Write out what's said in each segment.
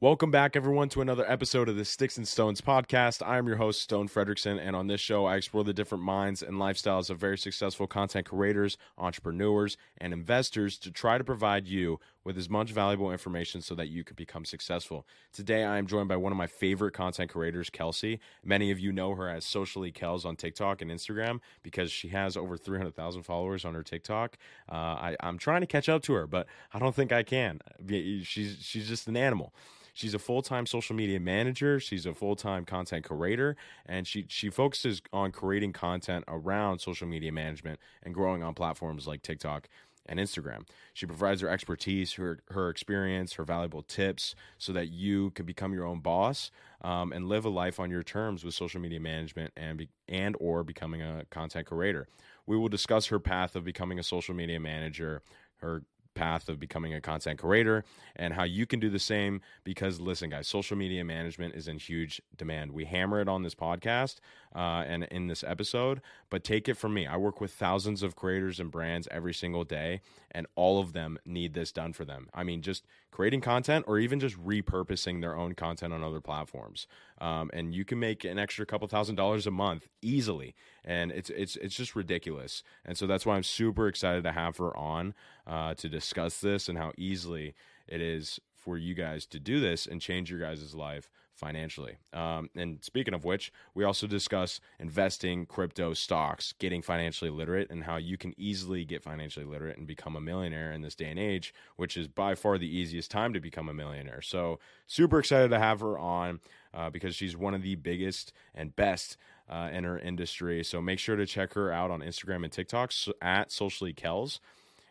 Welcome back, everyone, to another episode of the Sticks and Stones podcast. I am your host, Stone Fredrickson, and on this show, I explore the different minds and lifestyles of very successful content creators, entrepreneurs, and investors to try to provide you with as much valuable information so that you can become successful. Today, I am joined by one of my favorite content creators, Kelsi. Many of you know her as Socially Kels on TikTok and Instagram because she has over 300,000 followers on her TikTok. Uh, I, I'm trying to catch up to her, but I don't think I can. She's she's just an animal. She's a full time social media manager. She's a full time content creator, and she she focuses on creating content around social media management and growing on platforms like TikTok and Instagram. She provides her expertise, her her experience, her valuable tips, so that you can become your own boss um, and live a life on your terms with social media management and be, and or becoming a content creator. We will discuss her path of becoming a social media manager, her path of becoming a content creator and how you can do the same because listen guys social media management is in huge demand we hammer it on this podcast uh, and in this episode but take it from me. I work with thousands of creators and brands every single day and all of them need this done for them. I mean just creating content or even just repurposing their own content on other platforms. Um, and you can make an extra couple thousand dollars a month easily. And it's it's it's just ridiculous. And so that's why i'm super excited to have her on uh, to discuss this and how easily it is for you guys to do this and change your guys' life financially. Um, and speaking of which, we also discuss investing, crypto, stocks, getting financially literate, and how you can easily get financially literate and become a millionaire in this day and age, which is by far the easiest time to become a millionaire. So, super excited to have her on uh, because she's one of the biggest and best. Uh, in her industry. So make sure to check her out on Instagram and TikTok at Socially Kels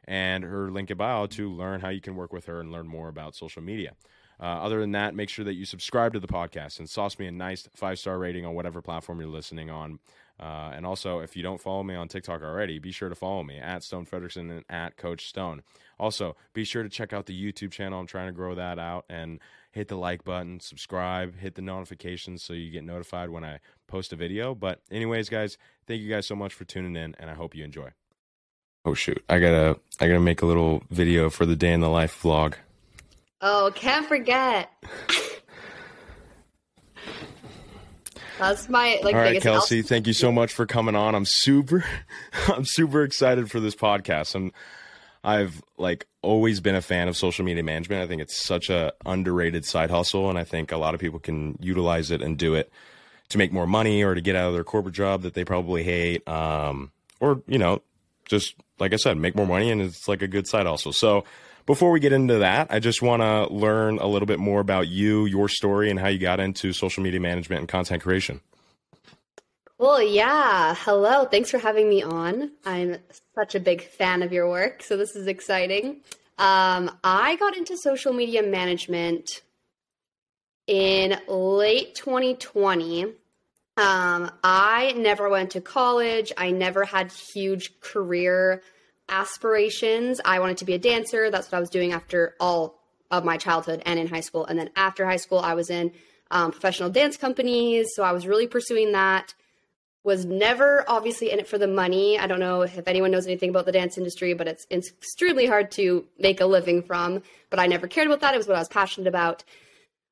and her link in bio to learn how you can work with her and learn more about social media. Uh, other than that, make sure that you subscribe to the podcast and sauce me a nice five star rating on whatever platform you're listening on. Uh, and also, if you don't follow me on TikTok already, be sure to follow me at Stone Fredrickson and at Coach Stone. Also, be sure to check out the YouTube channel. I'm trying to grow that out and hit the like button, subscribe, hit the notifications so you get notified when I post a video. But, anyways, guys, thank you guys so much for tuning in, and I hope you enjoy. Oh shoot! I gotta I gotta make a little video for the day in the life vlog. Oh, can't forget. That's my like. All right, Kelsi. House. Thank you so much for coming on. I'm super, I'm super excited for this podcast. I'm, I've like always been a fan of social media management. I think it's such a underrated side hustle, and I think a lot of people can utilize it and do it to make more money or to get out of their corporate job that they probably hate, um, or you know, just like I said, make more money and it's like a good side also. So before we get into that, I just want to learn a little bit more about you, your story, and how you got into social media management and content creation. Well, yeah. Hello. Thanks for having me on. I'm such a big fan of your work, so this is exciting. Um, I got into social media management in late 2020 um, I never went to college. I never had huge career aspirations. I wanted to be a dancer. That's what I was doing after all of my childhood and in high school. And then after high school, I was in um, professional dance companies. So I was really pursuing that. Was never obviously in it for the money. I don't know if anyone knows anything about the dance industry, but it's, it's extremely hard to make a living from. But I never cared about that. It was what I was passionate about.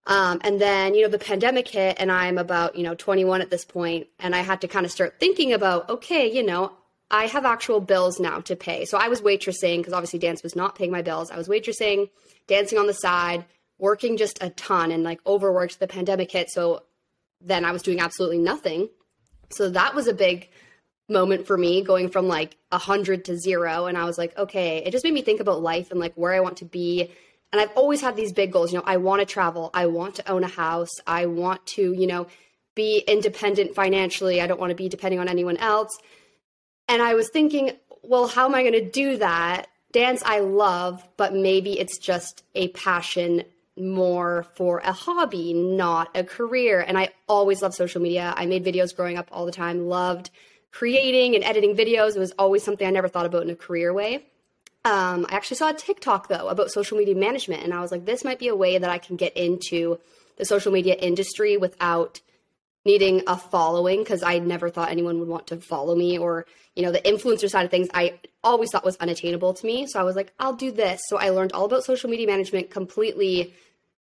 Um, and then, you know, the pandemic hit, and I'm about, you know, 21 at this point, and I had to kind of start thinking about, okay, you know, I have actual bills now to pay. So I was waitressing because obviously dance was not paying my bills. I was waitressing, dancing on the side, working just a ton, and like overworked. The pandemic hit, so then I was doing absolutely nothing. So that was a big moment for me going from like a hundred to zero and i was like okay it just made me think about life and like where i want to be and I've always had these big goals. You know, I want to travel. I want to own a house. I want to, you know, be independent financially. I don't want to be depending on anyone else. And I was thinking, well, how am I going to do that? Dance I love, but maybe it's just a passion more for a hobby, not a career. And I always loved social media. I made videos growing up all the time, loved creating and editing videos. It was always something I never thought about in a career way. Um, I actually saw a TikTok though about social media management, and I was like, this might be a way that I can get into the social media industry without needing a following because I never thought anyone would want to follow me or, you know, the influencer side of things I always thought was unattainable to me. So I was like, I'll do this. So I learned all about social media management completely,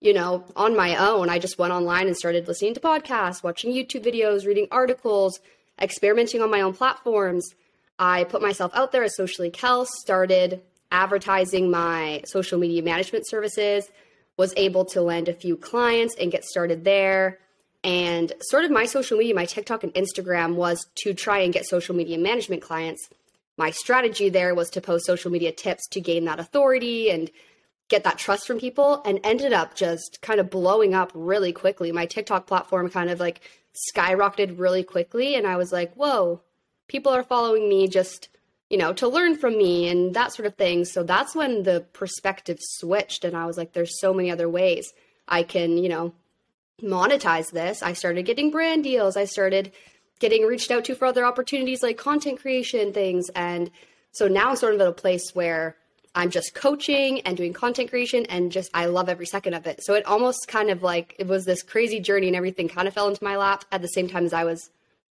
you know, on my own. I just went online and started listening to podcasts, watching YouTube videos, reading articles, experimenting on my own platforms. I put myself out there as Socially Kel, started advertising my social media management services, was able to land a few clients and get started there. And sort of my social media, my TikTok and Instagram was to try and get social media management clients. My strategy there was to post social media tips to gain that authority and get that trust from people and ended up just kind of blowing up really quickly. My TikTok platform kind of like skyrocketed really quickly. And I was like, whoa, people are following me just, you know, to learn from me and that sort of thing. So that's when the perspective switched. And I was like, there's so many other ways I can, you know, monetize this. I started getting brand deals. I started getting reached out to for other opportunities like content creation things. And so now I'm sort of at a place where I'm just coaching and doing content creation and just I love every second of it. So it almost kind of like it was this crazy journey and everything kind of fell into my lap at the same time as I was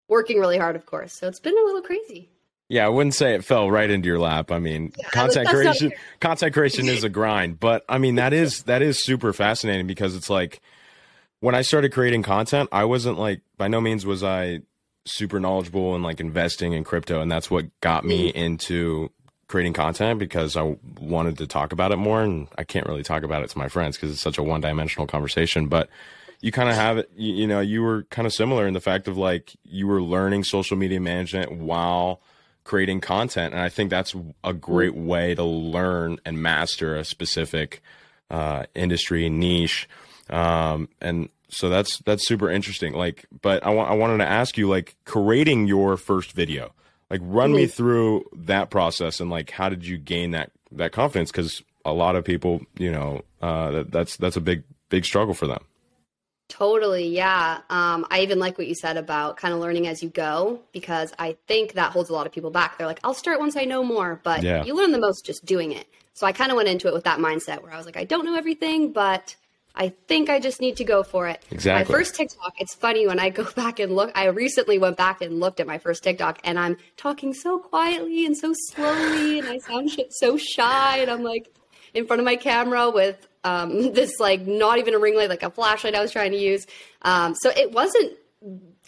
working really hard, of course. So it's been a little crazy. Yeah, I wouldn't say it fell right into your lap. I mean, yeah, content creation content creation is a grind, but I mean that is that is super fascinating because it's like when I started creating content, I wasn't like by no means was I super knowledgeable in like investing in crypto and that's what got me mm-hmm. into creating content because I wanted to talk about it more and I can't really talk about it to my friends because it's such a one-dimensional conversation, but you kind of have it you, you know, you were kind of similar in the fact of like you were learning social media management while creating content and I think that's a great mm-hmm. way to learn and master a specific uh, industry niche um, and so that's that's super interesting. Like, but I, I wanted to ask you, like, creating your first video. Like, run mm-hmm. me through that process and like, how did you gain that that confidence? Because a lot of people, you know, uh, that, that's that's a big big struggle for them. Totally, yeah. Um, I even like what you said about kind of learning as you go because I think that holds a lot of people back. They're like, I'll start once I know more, but yeah. you learn the most just doing it. So I kind of went into it with that mindset where I was like, I don't know everything, but I think I just need to go for it. Exactly. My first TikTok, it's funny when I go back and look, I recently went back and looked at my first TikTok and I'm talking so quietly and so slowly and I sound so shy and I'm like in front of my camera with um, this like not even a ring light, like a flashlight I was trying to use. Um, so it wasn't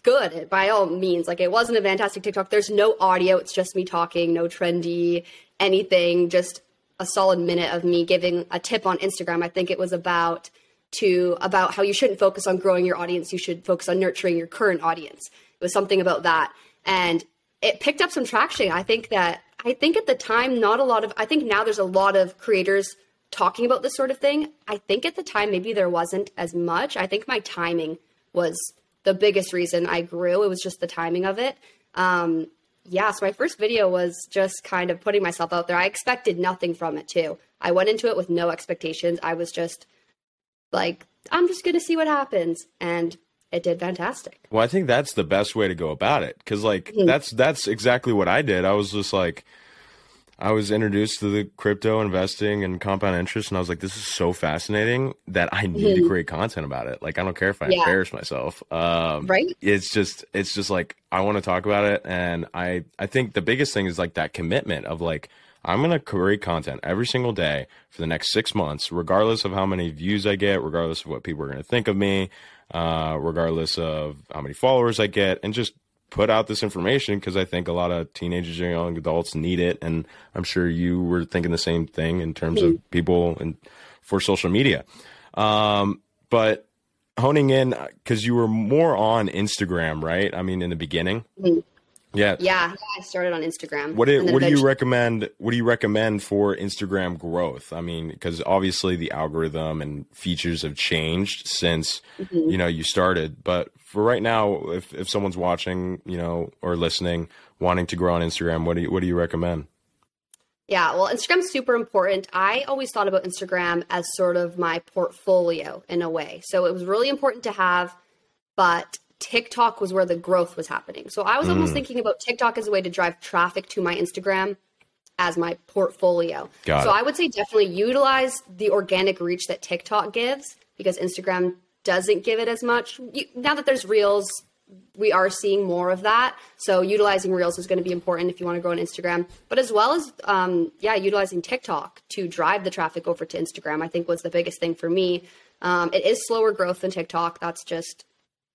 good by all means. Like it wasn't a fantastic TikTok. There's no audio. It's just me talking, no trendy anything, just a solid minute of me giving a tip on Instagram. I think it was about to about how you shouldn't focus on growing your audience. You should focus on nurturing your current audience. It was something about that. And it picked up some traction. I think that, I think at the time, not a lot of, I think now there's a lot of creators talking about this sort of thing. I think at the time, maybe there wasn't as much. I think my timing was the biggest reason I grew. It was just the timing of it. Um, yeah, so my first video was just kind of putting myself out there. I expected nothing from it too. I went into it with no expectations. I was just like I'm just going to see what happens and it did fantastic. Well, I think that's the best way to go about it cuz like mm-hmm. that's that's exactly what I did. I was just like I was introduced to the crypto investing and compound interest and I was like this is so fascinating that I need mm-hmm. to create content about it. Like I don't care if I yeah. embarrass myself. Um, right? It's just it's just like I want to talk about it and I I think the biggest thing is like that commitment of like I'm going to create content every single day for the next six months, regardless of how many views I get, regardless of what people are going to think of me, uh, regardless of how many followers I get, and just put out this information because I think a lot of teenagers and young adults need it. And I'm sure you were thinking the same thing in terms mm-hmm. of people and for social media. Um, but honing in because you were more on Instagram, right? I mean, in the beginning. Mm-hmm. Yeah. Yeah, I started on Instagram. What do, what do you recommend what do you recommend for Instagram growth? I mean, cuz obviously the algorithm and features have changed since mm-hmm. you know you started, but for right now if if someone's watching, you know, or listening wanting to grow on Instagram, what do you what do you recommend? Yeah, well, Instagram's super important. I always thought about Instagram as sort of my portfolio in a way. So it was really important to have, but TikTok was where the growth was happening. So I was mm. almost thinking about TikTok as a way to drive traffic to my Instagram as my portfolio. Got so it. I would say definitely utilize the organic reach that TikTok gives because Instagram doesn't give it as much. You, now that there's Reels, we are seeing more of that. So utilizing Reels is going to be important if you want to grow on Instagram, but as well as um, yeah, utilizing TikTok to drive the traffic over to Instagram. I think was the biggest thing for me. Um, it is slower growth than TikTok. That's just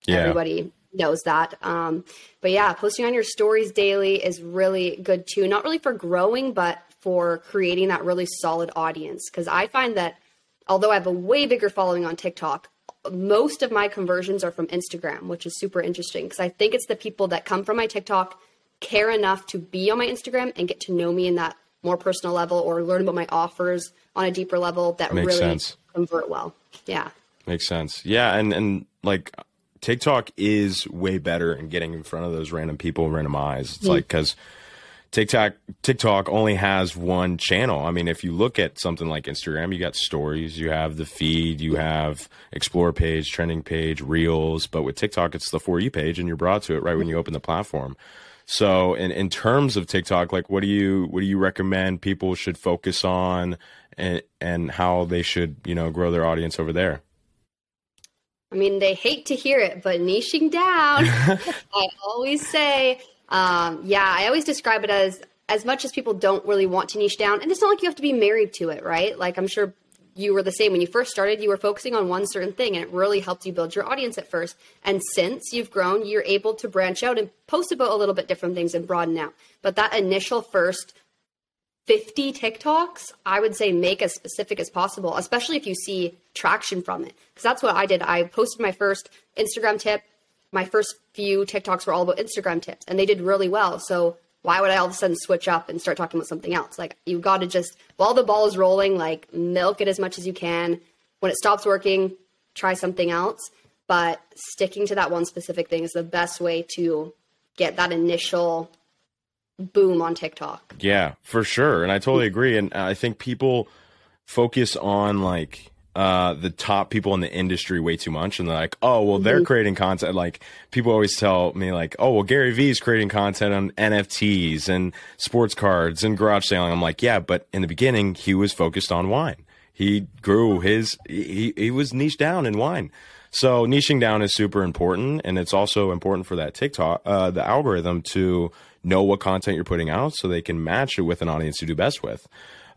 yeah. everybody knows that. Um, but yeah, posting on your stories daily is really good too. Not really for growing, but for creating that really solid audience. Because I find that although I have a way bigger following on TikTok, most of my conversions are from Instagram, which is super interesting because I think it's the people that come from my TikTok care enough to be on my Instagram and get to know me in that more personal level or learn about my offers on a deeper level that Makes really sense. convert well. Yeah. Makes sense. Yeah, and and like TikTok is way better in getting in front of those random people, random eyes. It's mm. like cuz TikTok TikTok only has one channel. I mean, if you look at something like Instagram, you got stories, you have the feed, you have explore page, trending page, reels, but with TikTok it's the for you page and you're brought to it right when you open the platform. So, in in terms of TikTok, like what do you what do you recommend people should focus on and and how they should, you know, grow their audience over there? I mean, they hate to hear it, but niching down. I always say um, yeah, I always describe it as as much as people don't really want to niche down, and it's not like you have to be married to it, right? Like I'm sure you were the same when you first started. You were focusing on one certain thing, and it really helped you build your audience at first. And since you've grown, you're able to branch out and post about a little bit different things and broaden out. But that initial first 50 TikToks, I would say make as specific as possible, especially if you see traction from it. Because that's what I did. I posted my first Instagram tip, my first few TikToks were all about Instagram tips and they did really well. So why would I all of a sudden switch up and start talking about something else? Like you got to just while the ball is rolling, like milk it as much as you can. When it stops working, try something else. But sticking to that one specific thing is the best way to get that initial boom on TikTok. Yeah, for sure. And I totally agree. And I think people focus on like uh, the top people in the industry way too much, and they're like, "Oh, well, they're mm-hmm. creating content." Like people always tell me, like, "Oh, well, Gary Vee is creating content on NFTs and sports cards and garage selling." I'm like, "Yeah, but in the beginning, he was focused on wine. He grew his he he was niche down in wine." So niching down is super important, and it's also important for that TikTok, uh, the algorithm to know what content you're putting out, so they can match it with an audience to do best with.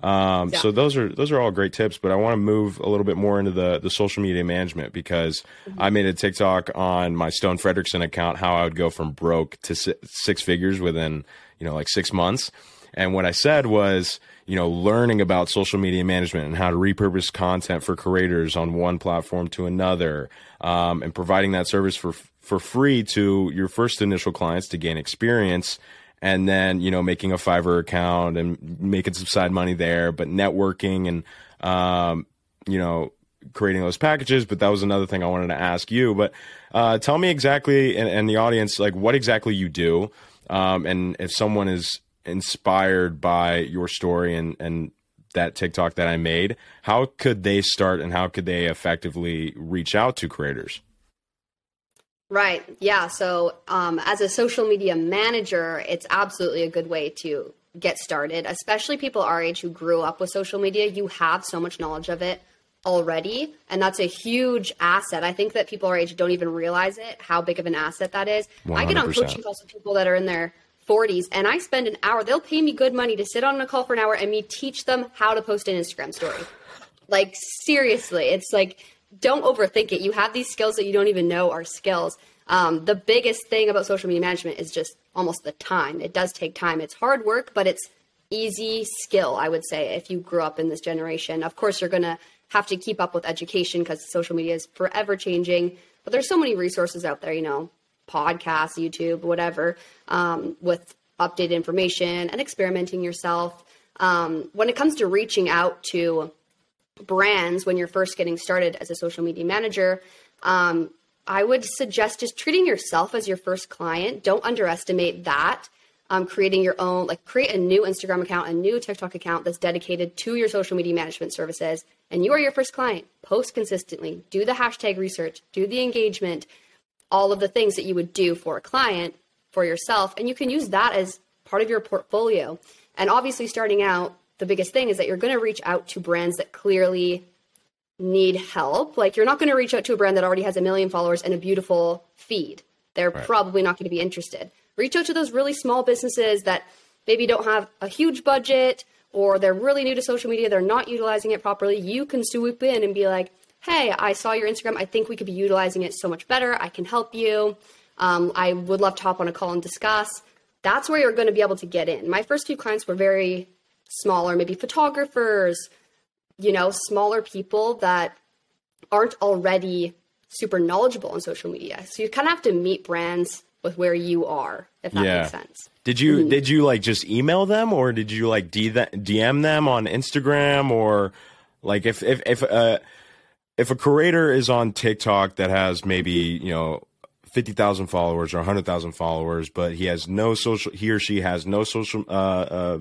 Um, yeah. So those are those are all great tips, but I want to move a little bit more into the the social media management because mm-hmm. I made a TikTok on my Stone Frederickson account how I would go from broke to six figures within you know like six months, and what I said was you know learning about social media management and how to repurpose content for creators on one platform to another, um, and providing that service for for free to your first initial clients to gain experience and then you know making a Fiverr account and making some side money there, but networking and um, you know creating those packages. But that was another thing I wanted to ask you. But uh, tell me exactly, and, and, the audience, like what exactly you do, um, and if someone is inspired by your story and and that TikTok that I made, how could they start and how could they effectively reach out to creators? Right. Yeah. So, um, as a social media manager, it's absolutely a good way to get started, especially people our age who grew up with social media. You have so much knowledge of it already, and that's a huge asset. I think that people our age don't even realize it, how big of an asset that is. 100%. I get on coaching calls with people that are in their 40s, and I spend an hour, they'll pay me good money to sit on a call for an hour and me teach them how to post an Instagram story. Like, seriously, it's like, don't overthink it. You have these skills that you don't even know are skills. Um, the biggest thing about social media management is just almost the time. It does take time. It's hard work, but it's easy skill, I would say, if you grew up in this generation. Of course, you're going to have to keep up with education because social media is forever changing. But there's so many resources out there, you know, podcasts, YouTube, whatever, um, with updated information and experimenting yourself. Um, when it comes to reaching out to brands when you're first getting started as a social media manager, um, I would suggest just treating yourself as your first client. Don't underestimate that. um, creating your own, like create a new Instagram account, a new TikTok account that's dedicated to your social media management services. And you are your first client. Post consistently, do the hashtag research, do the engagement, all of the things that you would do for a client for yourself. And you can use that as part of your portfolio. And obviously, starting out, the biggest thing is that you're going to reach out to brands that clearly need help. Like, you're not going to reach out to a brand that already has a million followers and a beautiful feed. They're right. probably not going to be interested reach out to those really small businesses that maybe don't have a huge budget or they're really new to social media, they're not utilizing it properly. You can swoop in and be like, hey, I saw your Instagram. I think we could be utilizing it so much better. I can help you. Um, I would love to hop on a call and discuss. That's where you're going to be able to get in. My first few clients were very smaller, maybe photographers, you know, smaller people that aren't already super knowledgeable on social media. So you kind of have to meet brands with where you are, if that yeah. makes sense. Did you mm-hmm. did you like just email them or did you like DM them on Instagram or like if if if uh if a creator is on TikTok that has maybe you know fifty thousand followers or hundred thousand followers, but he has no social he or she has no social uh, uh,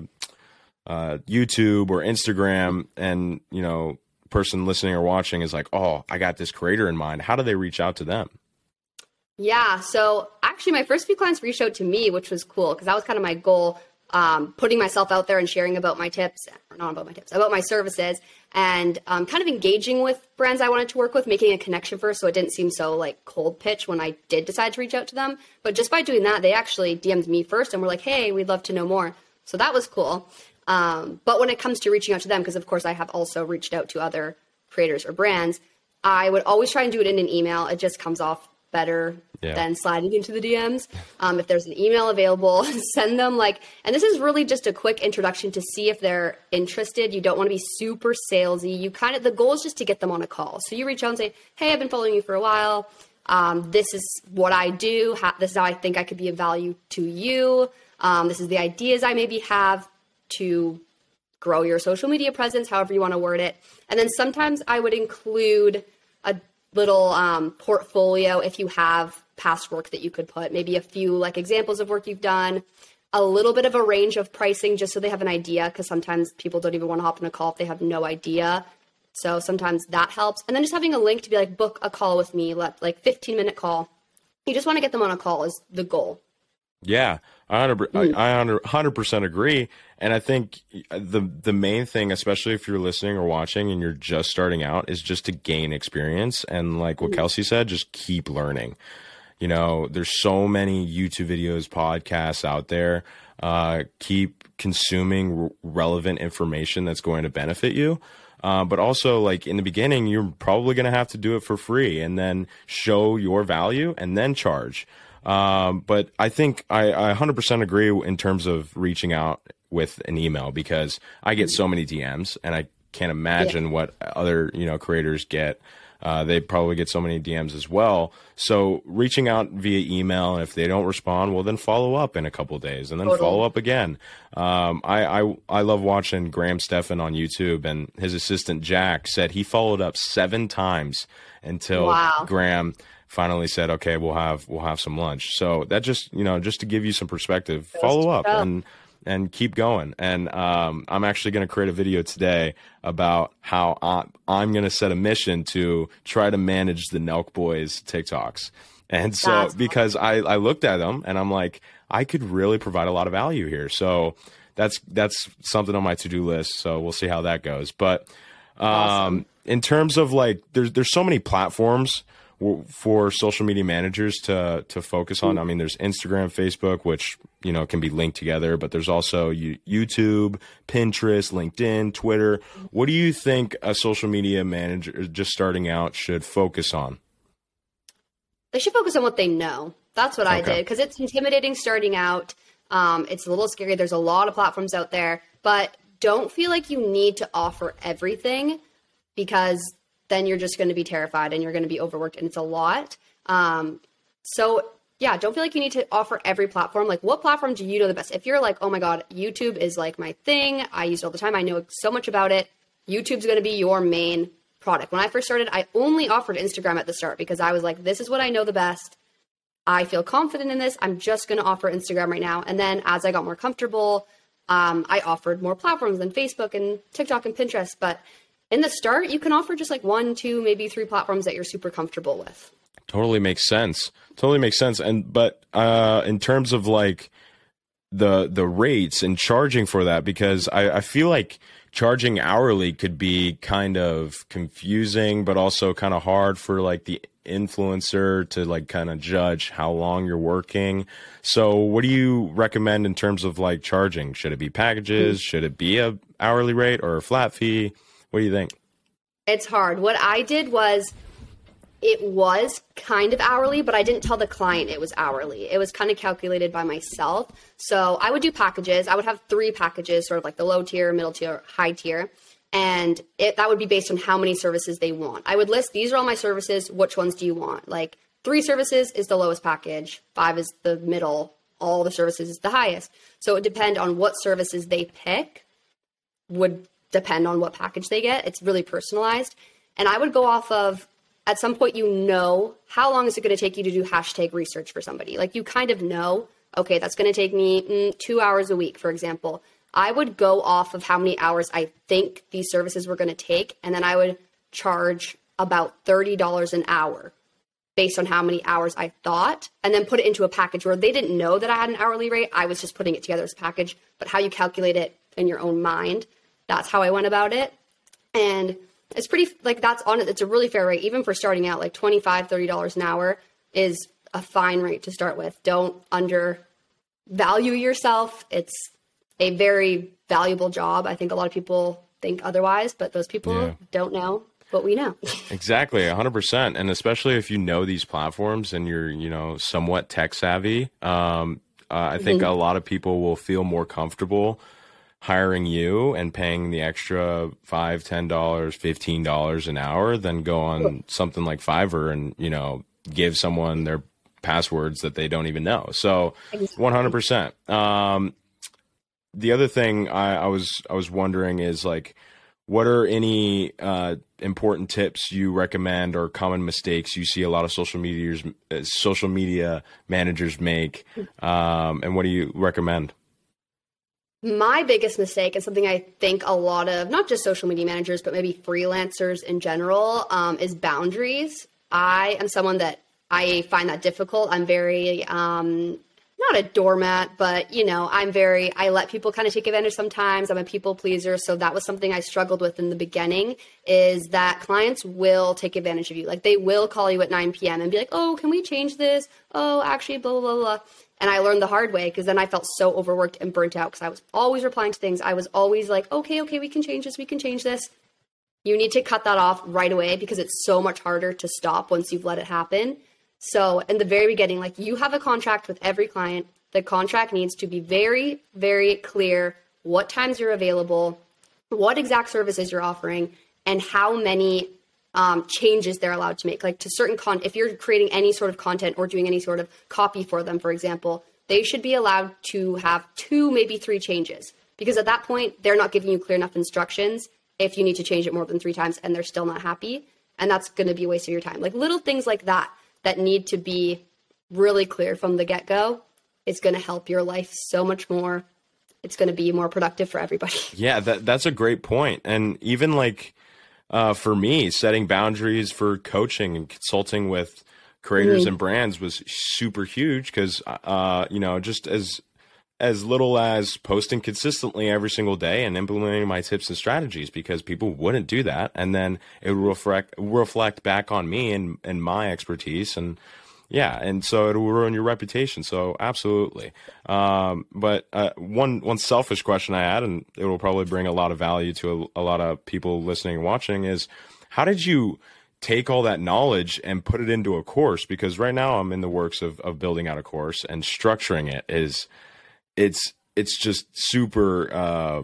uh, YouTube or Instagram, and you know person listening or watching is like, oh, I got this creator in mind. How do they reach out to them? Yeah. So actually, my first few clients reached out to me, which was cool because that was kind of my goal. Um, putting myself out there and sharing about my tips, or not about my tips, about my services, and um, kind of engaging with brands I wanted to work with, making a connection first, so it didn't seem so like cold pitch when I did decide to reach out to them. But just by doing that, they actually DM'd me first and were like, "Hey, we'd love to know more." So that was cool. Um, but when it comes to reaching out to them, because of course I have also reached out to other creators or brands, I would always try and do it in an email. It just comes off better yeah. than sliding into the DMs. Um, if there's an email available, send them like, and this is really just a quick introduction to see if they're interested. You don't want to be super salesy. You kind of, the goal is just to get them on a call. So you reach out and say, Hey, I've been following you for a while. Um, this is what I do. this is how I think I could be of value to you. Um, this is the ideas I maybe have to grow your social media presence, however you want to word it. And then sometimes I would include a little um, portfolio if you have past work that you could put, maybe a few like examples of work you've done, a little bit of a range of pricing just so they have an idea because sometimes people don't even want to hop on a call if they have no idea. So sometimes that helps. And then just having a link to be like book a call with me, like 15 minute call. You just want to get them on a call is the goal. Yeah, I 100 mm. I 100% agree and I think the the main thing especially if you're listening or watching and you're just starting out is just to gain experience and like what mm. Kelsi said just keep learning. You know, there's so many YouTube videos, podcasts out there. Uh, keep consuming r- relevant information that's going to benefit you. Uh, but also, like in the beginning, you're probably going to have to do it for free and then show your value and then charge. Um, but I think I, I 100% agree in terms of reaching out with an email because I get so many DMs and I can't imagine yeah. what other you know creators get. Uh, they probably get so many DMs as well. So reaching out via email, and if they don't respond, well then follow up in a couple days, and then totally. follow up again. Um, I, I I love watching Graham Stephan on YouTube, and his assistant Jack said he followed up seven times until wow. Graham finally said, "Okay, we'll have we'll have some lunch." So that just you know just to give you some perspective, follow up and and keep going. And um, I'm actually going to create a video today about how I'm going to set a mission to try to manage the Nelk Boys TikToks. And so That's because I, I looked at them and I'm like, I could really provide a lot of value here. So that's that's something on my to do list. So we'll see how that goes. But um, awesome. in terms of like, there's there's so many platforms for social media managers to to focus on. I mean, there's Instagram, Facebook, which you know can be linked together, but there's also YouTube, Pinterest, LinkedIn, Twitter. What do you think a social media manager just starting out should focus on? They should focus on what they know. That's what okay. I did because it's intimidating starting out. Um, it's a little scary. There's a lot of platforms out there, but don't feel like you need to offer everything because then you're just going to be terrified and you're going to be overworked and it's a lot. Um, so yeah, don't feel like you need to offer every platform. Like, what platform do you know the best? If you're like, oh my God, YouTube is like my thing, I use it all the time, I know so much about it, YouTube's gonna be your main product. When I first started, I only offered Instagram at the start because I was like, this is what I know the best. I feel confident in this. I'm just going to offer Instagram right now. And then as I got more comfortable, um, I offered more platforms than Facebook and TikTok and Pinterest. But in the start, you can offer just like one, two, maybe three platforms that you're super comfortable with. Totally makes sense. Totally makes sense. And but uh, in terms of like the the rates and charging for that, because I, I feel like charging hourly could be kind of confusing, but also kind of hard for like the influencer to like kind of judge how long you're working. So, what do you recommend in terms of like charging? Should it be packages? Should it be a hourly rate or a flat fee? What do you think? It's hard. What I did was it was kind of hourly, but I didn't tell the client it was hourly. It was kind of calculated by myself. So I would do packages. I would have three packages, sort of like the low tier, middle tier, high tier. And it, that would be based on how many services they want. I would list these are all my services. Which ones do you want? Like three services is the lowest package, five is the middle, all the services is the highest. So it depend on what services they pick, would depend on what package they get. It's really personalized. And I would go off of at some point you know how long is it going to take you to do hashtag research for somebody like you kind of know okay that's going to take me mm, two hours a week for example i would go off of how many hours i think these services were going to take and then i would charge about $30 an hour based on how many hours i thought and then put it into a package where they didn't know that i had an hourly rate i was just putting it together as a package but how you calculate it in your own mind that's how i went about it and it's pretty like that's on it. It's a really fair rate, even for starting out. Like 25 $30 an hour is a fine rate to start with. Don't undervalue yourself. It's a very valuable job. I think a lot of people think otherwise, but those people yeah. don't know what we know. exactly, 100%. And especially if you know these platforms and you're, you know, somewhat tech savvy, um, uh, I think mm-hmm. a lot of people will feel more comfortable hiring you and paying the extra five, ten dollars, fifteen dollars an hour than go on something like Fiverr and you know give someone their passwords that they don't even know. So, one hundred percent. Um, the other thing I, I was I was wondering is like, what are any uh, important tips you recommend or common mistakes you see a lot of social medias uh, social media managers make, um, and what do you recommend? My biggest mistake and something I think a lot of not just social media managers, but maybe freelancers in general, um, is boundaries. I am someone that I find that difficult. I'm very um, not a doormat, but you know, I'm very I let people kind of take advantage sometimes. I'm a people pleaser, so that was something I struggled with in the beginning is that clients will take advantage of you. Like they will call you at 9 p.m. and be like, "Oh, can we change this?" "Oh, actually blah blah blah." And I learned the hard way because then I felt so overworked and burnt out because I was always replying to things. I was always like, okay, okay, we can change this, we can change this. You need to cut that off right away because it's so much harder to stop once you've let it happen. So, in the very beginning, like you have a contract with every client, the contract needs to be very, very clear what times you're available, what exact services you're offering, and how many um, changes they're allowed to make. Like to certain con, if you're creating any sort of content or doing any sort of copy for them, for example, they should be allowed to have two, maybe three changes. Because at that point, they're not giving you clear enough instructions if you need to change it more than three times and they're still not happy. And that's going to be a waste of your time. Like little things like that that need to be really clear from the get go is going to help your life so much more. It's going to be more productive for everybody. Yeah, that, that's a great point. And even like, uh, for me, setting boundaries for coaching and consulting with creators mm-hmm. and brands was super huge because, uh, you know, just as as little as posting consistently every single day and implementing my tips and strategies because people wouldn't do that and then it would reflect reflect back on me and and my expertise and yeah, and so it will ruin your reputation. So absolutely. Um, but uh, one one selfish question I had, and it will probably bring a lot of value to a, a lot of people listening and watching, is how did you take all that knowledge and put it into a course? Because right now I'm in the works of of building out a course and structuring it is it's it's just super uh,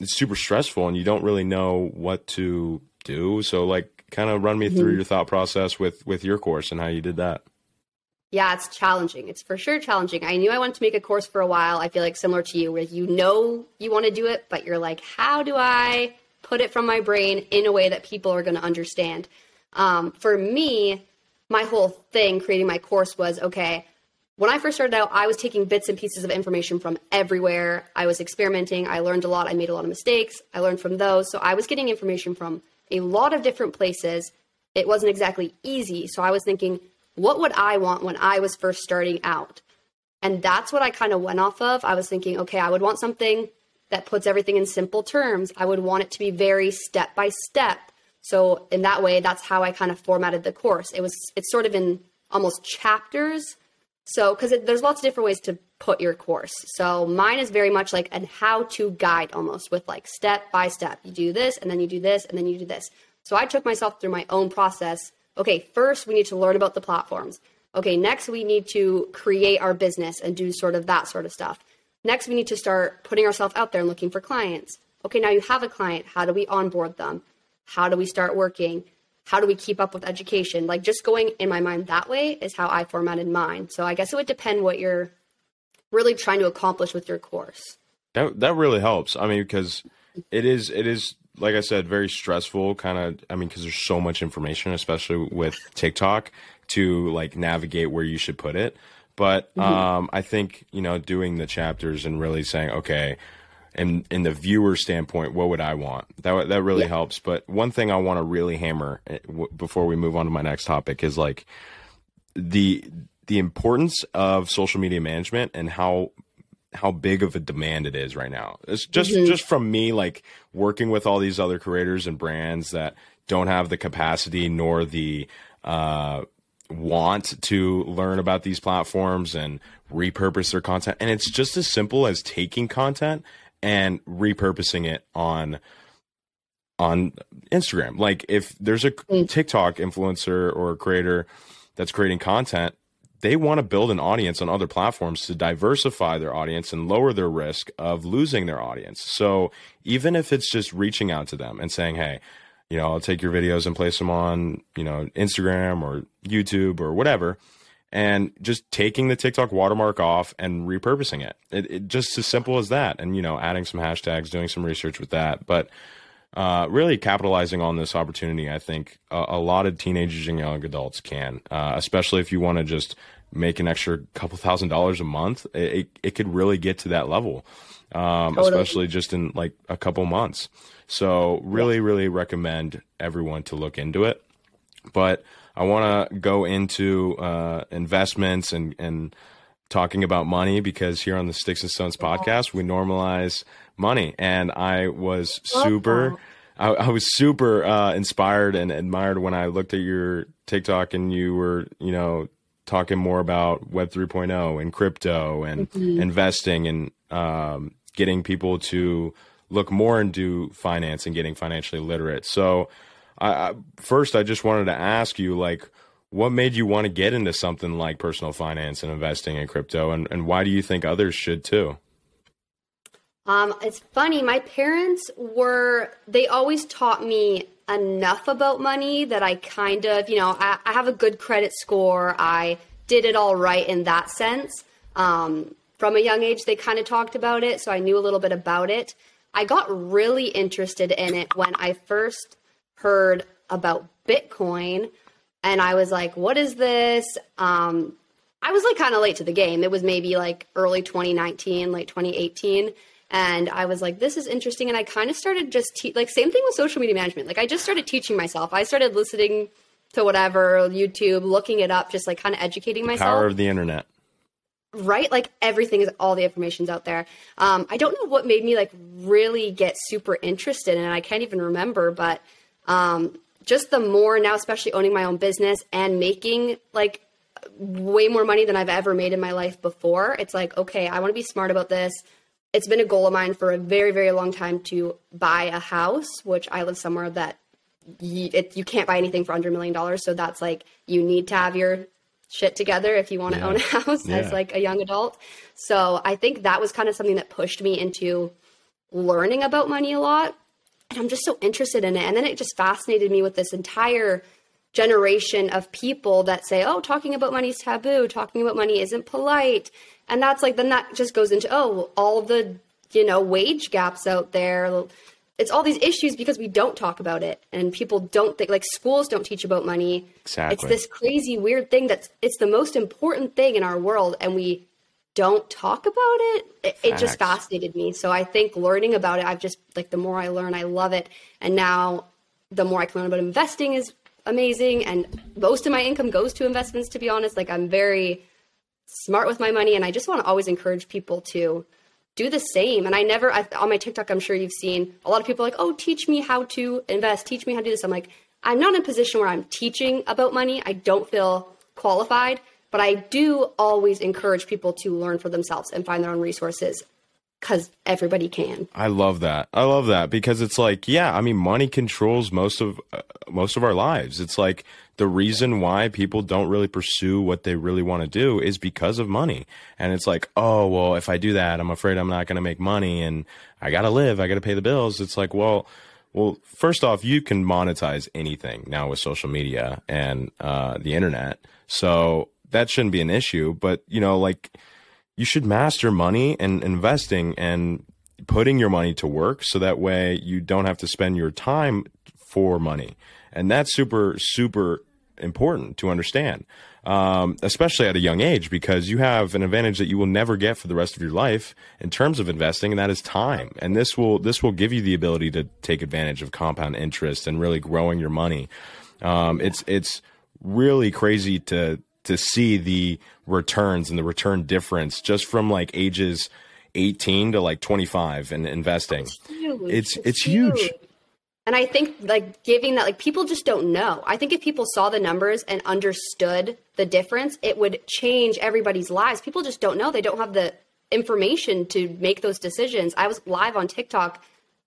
it's super stressful, and you don't really know what to do. So like kind of run me through mm-hmm. your thought process with with your course and how you did that yeah, it's challenging. It's for sure challenging. I knew I wanted to make a course for a while. I feel like similar to you, where you know you want to do it, but you're like, how do I put it from my brain in a way that people are going to understand? Um, for me, my whole thing creating my course was okay, when I first started out, I was taking bits and pieces of information from everywhere. I was experimenting. I learned a lot. I made a lot of mistakes. I learned from those. So I was getting information from a lot of different places. It wasn't exactly easy. So I was thinking, what would I want when I was first starting out? And that's what I kind of went off of. I was thinking, okay, I would want something that puts everything in simple terms. I would want it to be very step by step. So in that way, that's how I kind of formatted the course. It was it's sort of in almost chapters. So because there's lots of different ways to put your course. So mine is very much like a how-to guide almost with like step by step. You do this and then you do this and then you do this. So I took myself through my own process. Okay, first we need to learn about the platforms. Okay, next we need to create our business and do sort of that sort of stuff. Next, we need to start putting ourselves out there and looking for clients. Okay, now you have a client. How do we onboard them? How do we start working? How do we keep up with education? Like just going in my mind that way is how I formatted mine. So I guess it would depend what you're really trying to accomplish with your course. That that really helps. I mean, because it is it is like I said, very stressful. Kind of. I mean, because there's so much information, especially with TikTok, to like navigate where you should put it. But mm-hmm. um, I think you know doing the chapters and really saying, okay, and in the viewer standpoint, what would I want? That that really yeah. helps. But one thing I want to really hammer eh, before we move on to my next topic is like the the importance of social media management and how how big of a demand it is right now. It's just mm-hmm. just from me like working with all these other creators and brands that don't have the capacity nor the uh, want to learn about these platforms and repurpose their content. And it's just as simple as taking content and repurposing it on on Instagram. Like if there's a mm. TikTok influencer or creator that's creating content, they want to build an audience on other platforms to diversify their audience and lower their risk of losing their audience. So even if it's just reaching out to them and saying, "Hey, you know, I'll take your videos and place them on, you know, Instagram or YouTube or whatever. And just taking the TikTok watermark off and repurposing it. it, it just as simple as that. And, you know, adding some hashtags, doing some research with that. But uh, really capitalizing on this opportunity, I think a, a lot of teenagers and young adults can, uh, especially if you want to just make an extra couple thousand dollars a month. It, it, it could really get to that level, um, totally. especially just in like a couple months. So really, really recommend everyone to look into it. But I want to go into uh, investments and and talking about money because here on the Sticks and Stones podcast we normalize money, and I was super. I, I was super uh, inspired and admired when I looked at your TikTok and you were, you know, talking more about Web 3.0 and crypto and mm-hmm. investing and um, getting people to look more into finance and getting financially literate. So, I, I, first, I just wanted to ask you, like, what made you want to get into something like personal finance and investing in crypto, and, and why do you think others should too? Um, it's funny. My parents were, they always taught me enough about money that I kind of, you know, I, I have a good credit score. I did it all right in that sense. Um, from a young age, they kind of talked about it, so I knew a little bit about it. I got really interested in it when I first heard about Bitcoin and I was like, what is this? Um, I was like kind of late to the game. It was maybe like early 2019, late 2018. And I was like, this is interesting. And I kind of started just, te- like, same thing with social media management. Like, I just started teaching myself. I started listening to whatever, YouTube, looking it up, just like kind of educating myself. Power of the internet right like everything is all the information's out there um, i don't know what made me like really get super interested in it i can't even remember but um, just the more now especially owning my own business and making like way more money than i've ever made in my life before it's like okay i want to be smart about this it's been a goal of mine for a very very long time to buy a house which i live somewhere that you, it, you can't buy anything for under a million dollars so that's like you need to have your shit together if you want to yeah. own a house yeah. as like a young adult. So I think that was kind of something that pushed me into learning about money a lot. And I'm just so interested in it. And then it just fascinated me with this entire generation of people that say, oh, talking about money is taboo, talking about money isn't polite. And that's like, then that just goes into, oh, all the, you know, wage gaps out there. it's all these issues because we don't talk about it and people don't think like schools don't teach about money exactly it's this crazy weird thing that's it's the most important thing in our world and we don't talk about it it, it just fascinated me so i think learning about it i've just like the more i learn i love it and now the more i can learn about investing is amazing and most of my income goes to investments to be honest like i'm very smart with my money and i just want to always encourage people to do the same. And I never, I, on my TikTok, I'm sure you've seen a lot of people like, oh, teach me how to invest, teach me how to do this. I'm like, I'm not in a position where I'm teaching about money. I don't feel qualified, but I do always encourage people to learn for themselves and find their own resources because everybody can. I love that. I love that because it's like, yeah, I mean, money controls most of uh, most of our lives. It's like the reason why people don't really pursue what they really want to do is because of money. And it's like, oh, well, if I do that, I'm afraid I'm not going to make money and I got to live, I got to pay the bills. It's like, well, well, first off, you can monetize anything now with social media and uh, the internet. So that shouldn't be an issue. But, you know, like, you should master money and investing and putting your money to work so that way you don't have to spend your time for money. And that's super, super important to understand, um, especially at a young age, because you have an advantage that you will never get for the rest of your life in terms of investing, and that is time. And this will this will give you the ability to take advantage of compound interest and really growing your money. Um, it's it's really crazy to to see the returns and the return difference just from like ages 18 to like 25 and investing. It's huge. It's, it's, it's huge. huge. And I think like giving that like people just don't know. I think if people saw the numbers and understood the difference, it would change everybody's lives. People just don't know. They don't have the information to make those decisions. I was live on TikTok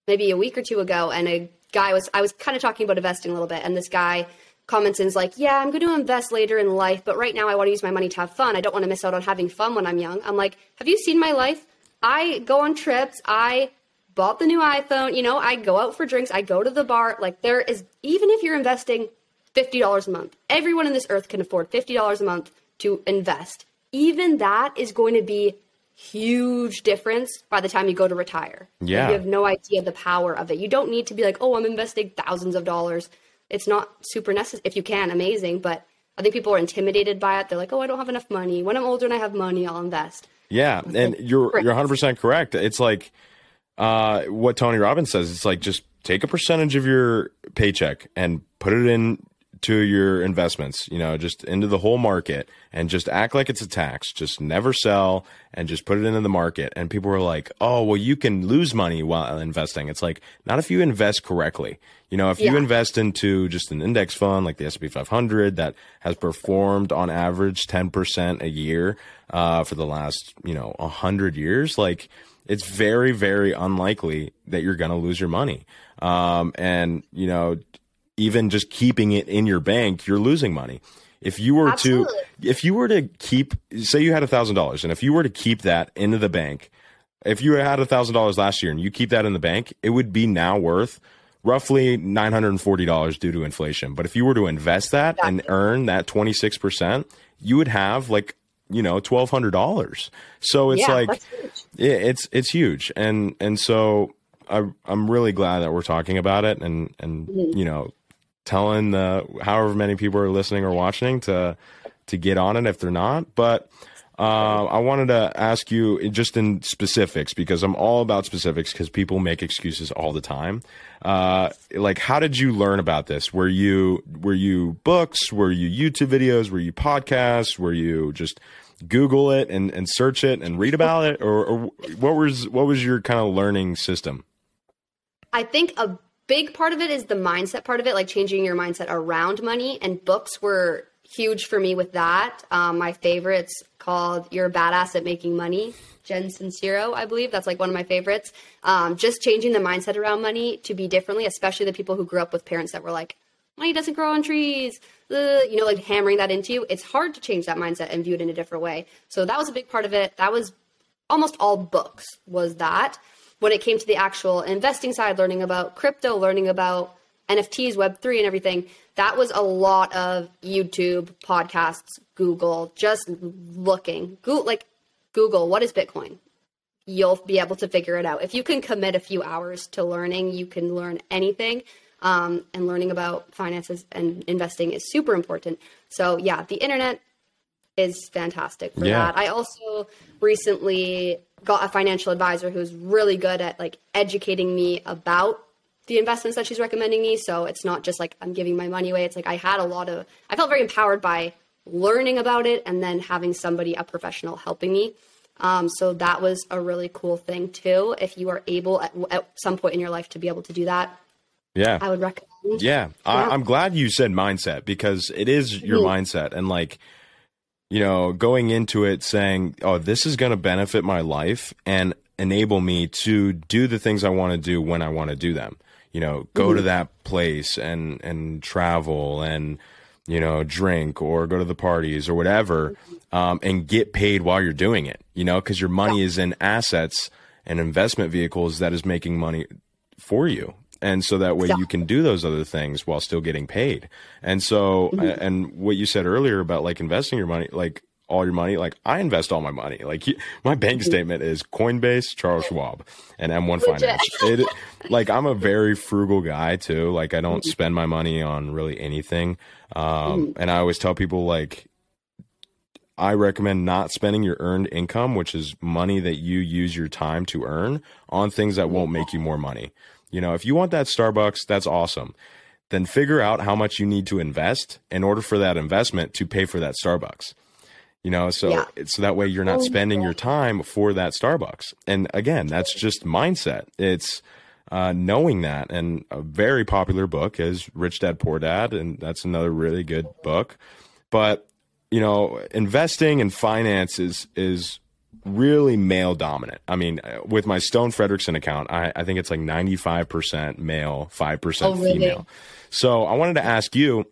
maybe a week or two ago and a guy was I was kind of talking about investing a little bit and this guy comments and is like, yeah, I'm going to invest later in life, but right now I want to use my money to have fun. I don't want to miss out on having fun when I'm young. I'm like, have you seen my life? I go on trips. I bought the new iPhone. You know, I go out for drinks. I go to the bar. Like, there is, even if you're investing $50 a month, everyone in this earth can afford $50 a month to invest. Even that is going to be huge difference by the time you go to retire. Yeah. You have no idea the power of it. You don't need to be like, oh, I'm investing thousands of dollars it's not super necessary. If you can, amazing. But I think people are intimidated by it. They're like, oh, I don't have enough money. When I'm older and I have money, I'll invest. Yeah, and you're you're 100 percent correct. It's like uh, what Tony Robbins says. It's like just take a percentage of your paycheck and put it in to your investments, you know, just into the whole market and just act like it's a tax. Just never sell and just put it into the market. And people were like, oh, well, you can lose money while investing. It's like, not if you invest correctly. You know, if yeah. you invest into just an index fund like the S&P 500 that has performed on average 10% a year uh, for the last, you know, 100 years, like it's very, very unlikely that you're going to lose your money. Um, and, you know, even just keeping it in your bank, you're losing money. If you were Absolutely. to, if you were to keep, say you had a thousand dollars, and if you were to keep that into the bank, if you had a thousand dollars last year and you keep that in the bank, it would be now worth roughly nine hundred and forty dollars due to inflation. But if you were to invest that exactly. and earn that twenty six percent, you would have like you know twelve hundred dollars. So it's yeah, like it's it's huge, and and so I, I'm really glad that we're talking about it, and and mm-hmm. you know telling the however many people are listening or watching to to get on it if they're not. But uh, I wanted to ask you just in specifics because I'm all about specifics because people make excuses all the time. Uh, like, how did you learn about this? Were you were you books? Were you YouTube videos? Were you podcasts? Were you just Google it and, and search it and read about it, or, or what was what was your kind of learning system? I think a big part of it is the mindset part of it, like changing your mindset around money. And books were huge for me with that. Um, my favorites called "You're a Badass at Making Money." Jen Sincero, I believe that's like one of my favorites. Um, just changing the mindset around money to be differently, especially the people who grew up with parents that were like, "Money doesn't grow on trees," uh, you know, like hammering that into you. It's hard to change that mindset and view it in a different way. So that was a big part of it. That was almost all books. Was that when it came to the actual investing side, learning about crypto, learning about NFTs, Web3, and everything, that was a lot of YouTube, podcasts, Google, just looking. Google, like, Google, what is Bitcoin? you'll be able to figure it out. If you can commit a few hours to learning, you can learn anything. Um, and learning about finances and investing is super important. So, yeah, the internet is fantastic for yeah. that. I also recently got a financial advisor who's really good at like educating me about the investments that she's recommending me. So it's not just like I'm giving my money away. It's like I had a lot of, I felt very empowered by learning about it and then having somebody, a professional, helping me. Um, so that was a really cool thing too. If you are able at, at, some point in your life to be able to do that, yeah, I would recommend. Yeah. I, am glad you said mindset because it is your mm-hmm. mindset and like, you know, going into it saying, "Oh, this is going to benefit my life and enable me to do the things I want to do when I want to do them." you know, go mm-hmm. to that place and and travel and you know drink or go to the parties or whatever, um, and get paid while you're doing it. You know, because your money is in assets and investment vehicles that is making money for you and so that way yeah. you can do those other things while still getting paid and so mm-hmm. and what you said earlier about like investing your money like all your money. Like I invest all my money. Like my bank mm-hmm. statement is Coinbase, Charles Schwab, and M1 Finance. It like I'm a very frugal guy too. Like I don't mm-hmm. spend my money on really anything. Um, mm-hmm. and I always tell people like I recommend not spending your earned income, which is money that you use your time to earn, on things that won't make you more money. You know, if you want that Starbucks, that's awesome. Then figure out how much you need to invest in order for that investment to pay for that Starbucks. You know so yeah. so that way you're not oh, spending your time for that starbucks. And again that's just mindset. It's uh, knowing that. And a very popular book is rich dad poor dad and that's another really good book. But you know investing in finance is is really male dominant i mean uh, with my stone frederickson account i, I think it's like 95% male 5% oh, really? female so i wanted to ask you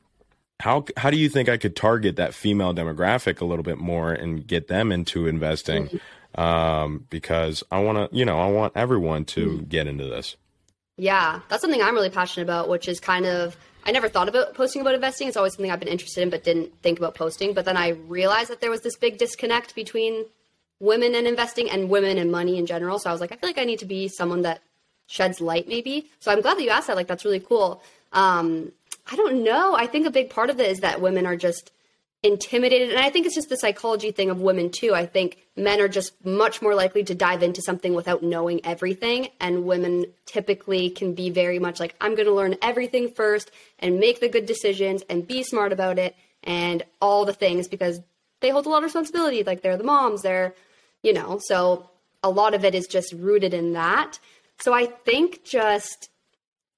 how how do you think I could target that female demographic a little bit more and get them into investing? Mm-hmm. Um, because I want to, you know, I want everyone to mm-hmm. get into this. Yeah, that's something I'm really passionate about, which is kind of I never thought about posting about investing. It's always something I've been interested in, but didn't think about posting. But then I realized that there was this big disconnect between women and investing and women and money in general. So I was like, I feel like I need to be someone that sheds light, maybe. So I'm glad that you asked that. Like, that's really cool. Um, I don't know. I think a big part of it is that women are just intimidated. And I think it's just the psychology thing of women too. I think men are just much more likely to dive into something without knowing everything. And women typically can be very much like, I'm going to learn everything first and make the good decisions and be smart about it and all the things because they hold a lot of responsibility. Like they're the moms, they're, you know, so a lot of it is just rooted in that. So I think just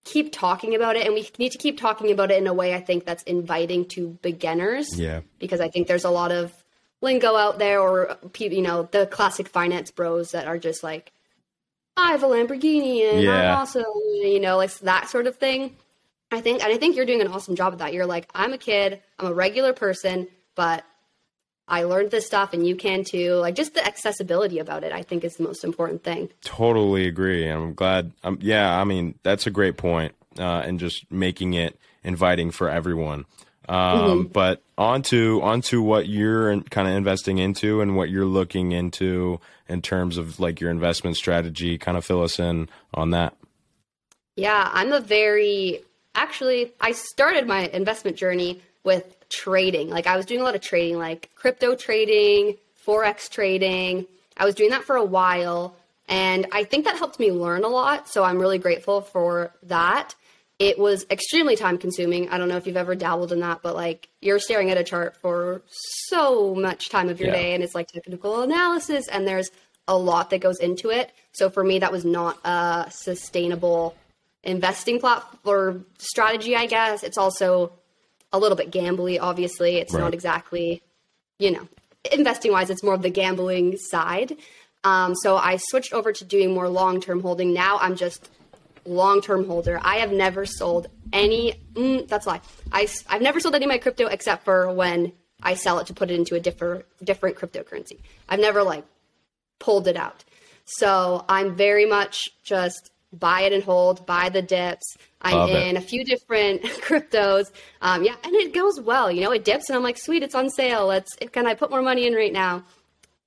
keep talking about it and we need to keep talking about it in a way I think that's inviting to beginners. Yeah. Because I think there's a lot of lingo out there or you know, the classic finance bros that are just like I have a Lamborghini and yeah. I'm awesome, you know, like that sort of thing. I think and I think you're doing an awesome job of that. You're like I'm a kid, I'm a regular person, but I learned this stuff and you can too. Like just the accessibility about it, I think is the most important thing. Totally agree. I'm glad. Um, yeah, I mean, that's a great point. Uh, and just making it inviting for everyone. Um, mm-hmm. But onto onto what you're kind of investing into and what you're looking into in terms of like your investment strategy. Kind of fill us in on that. Yeah, I'm a very actually. I started my investment journey with trading. Like I was doing a lot of trading, like crypto trading, forex trading. I was doing that for a while, and I think that helped me learn a lot. So I'm really grateful for that. It was extremely time consuming. I don't know if you've ever dabbled in that, but like you're staring at a chart for so much time of your yeah. day, and it's like technical analysis, and there's a lot that goes into it. So for me, that was not a sustainable investing platform or strategy, I guess. It's also a little bit gambly. Obviously, it's right. not exactly, you know, investing wise, it's more of the gambling side. Um, so I switched over to doing more long term holding. Now I'm just long term holder. I have never sold any. Mm, that's a lie. I I've never sold any of my crypto except for when I sell it to put it into a different different cryptocurrency. I've never like pulled it out. So I'm very much just buy it and hold, buy the dips. I'm Love in it. a few different cryptos. Um, yeah, and it goes well. You know, it dips, and I'm like, sweet, it's on sale. Let's can I put more money in right now?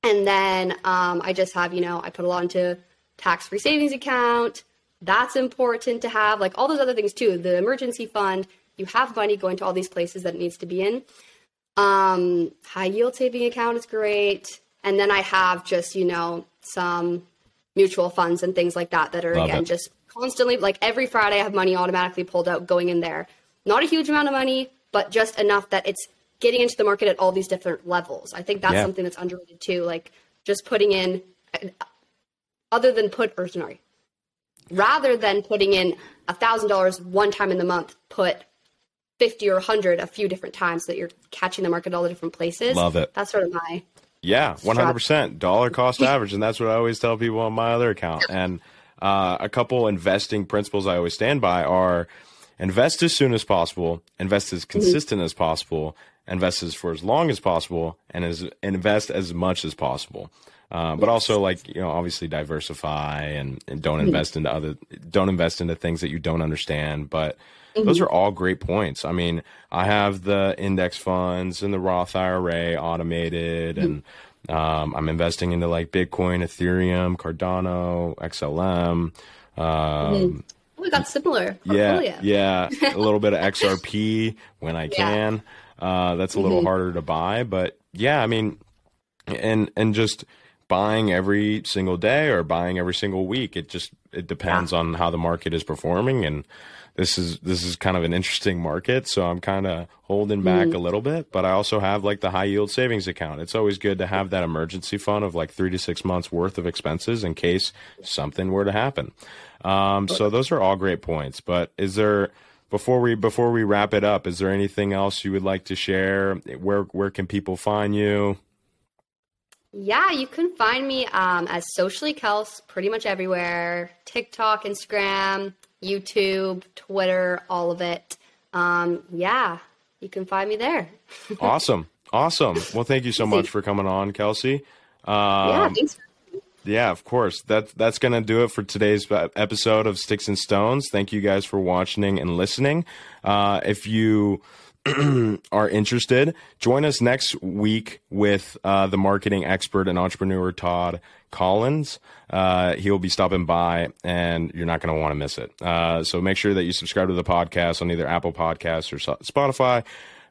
And then um, I just have, you know, I put a lot into tax free savings account. That's important to have, like all those other things too. The emergency fund, you have money going to all these places that it needs to be in. Um, high yield saving account is great. And then I have just, you know, some mutual funds and things like that that are, Love again, it. just constantly, like every Friday, I have money automatically pulled out going in there. Not a huge amount of money, but just enough that it's getting into the market at all these different levels. I think that's Yeah. something that's underrated too. Like just putting in, uh, other than put, or sorry, rather than putting in a thousand dollars one time in the month, put 50 or 100 a few different times so that you're catching the market all the different places. Love it. That's sort of my Yeah, one hundred percent dollar cost average, and that's what I always tell people on my other account. And uh, a couple investing principles I always stand by are invest as soon as possible, invest as consistent as possible, invest as for as long as possible, and as invest as much as possible. Uh, but also, like you know, obviously diversify and, and don't invest into other, don't invest into things that you don't understand. But those are all great points. I mean, I have the index funds and the Roth IRA automated, and um, I'm investing into like Bitcoin, Ethereum, Cardano, XLM. Um, Oh, we got similar yeah, portfolio. yeah, a little bit of XRP when I Yeah. can. Uh, that's a little harder to buy, but yeah, I mean, and and just buying every single day or buying every single week. It just it depends on how the market is performing, and this is this is kind of an interesting market, so I'm kind of holding back a little bit. But I also have like the high yield savings account. It's always good to have that emergency fund of like three to six months worth of expenses in case something were to happen. Um, so those are all great points. But is there before we before we wrap it up, is there anything else you would like to share? Where where can people find you? Yeah, you can find me um, as Socially Kels pretty much everywhere TikTok, Instagram, YouTube, Twitter, all of it. Um, yeah, you can find me there. Awesome. Awesome. Well, thank you so much for coming on, Kelsi. yeah, Um, thanks. yeah, of course. That that's gonna do it for today's episode of Sticks and Stones. Thank you guys for watching and listening. Uh, if you are interested, join us next week with uh, the marketing expert and entrepreneur Todd Collins. Uh, he'll be stopping by, and you're not going to want to miss it. Uh, so make sure that you subscribe to the podcast on either Apple Podcasts or Spotify.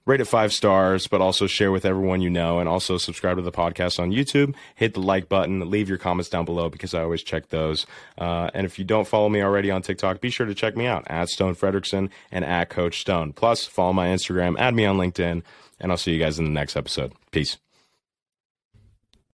Rate it five stars, but also share with everyone you know, and also subscribe to the podcast on YouTube. Hit the like button, leave your comments down below because I always check those. Uh, and if you don't follow me already on TikTok, be sure to check me out at Stone Frederickson and at Coach Stone. Plus, follow my Instagram, add me on LinkedIn, and I'll see you guys in the next episode. Peace.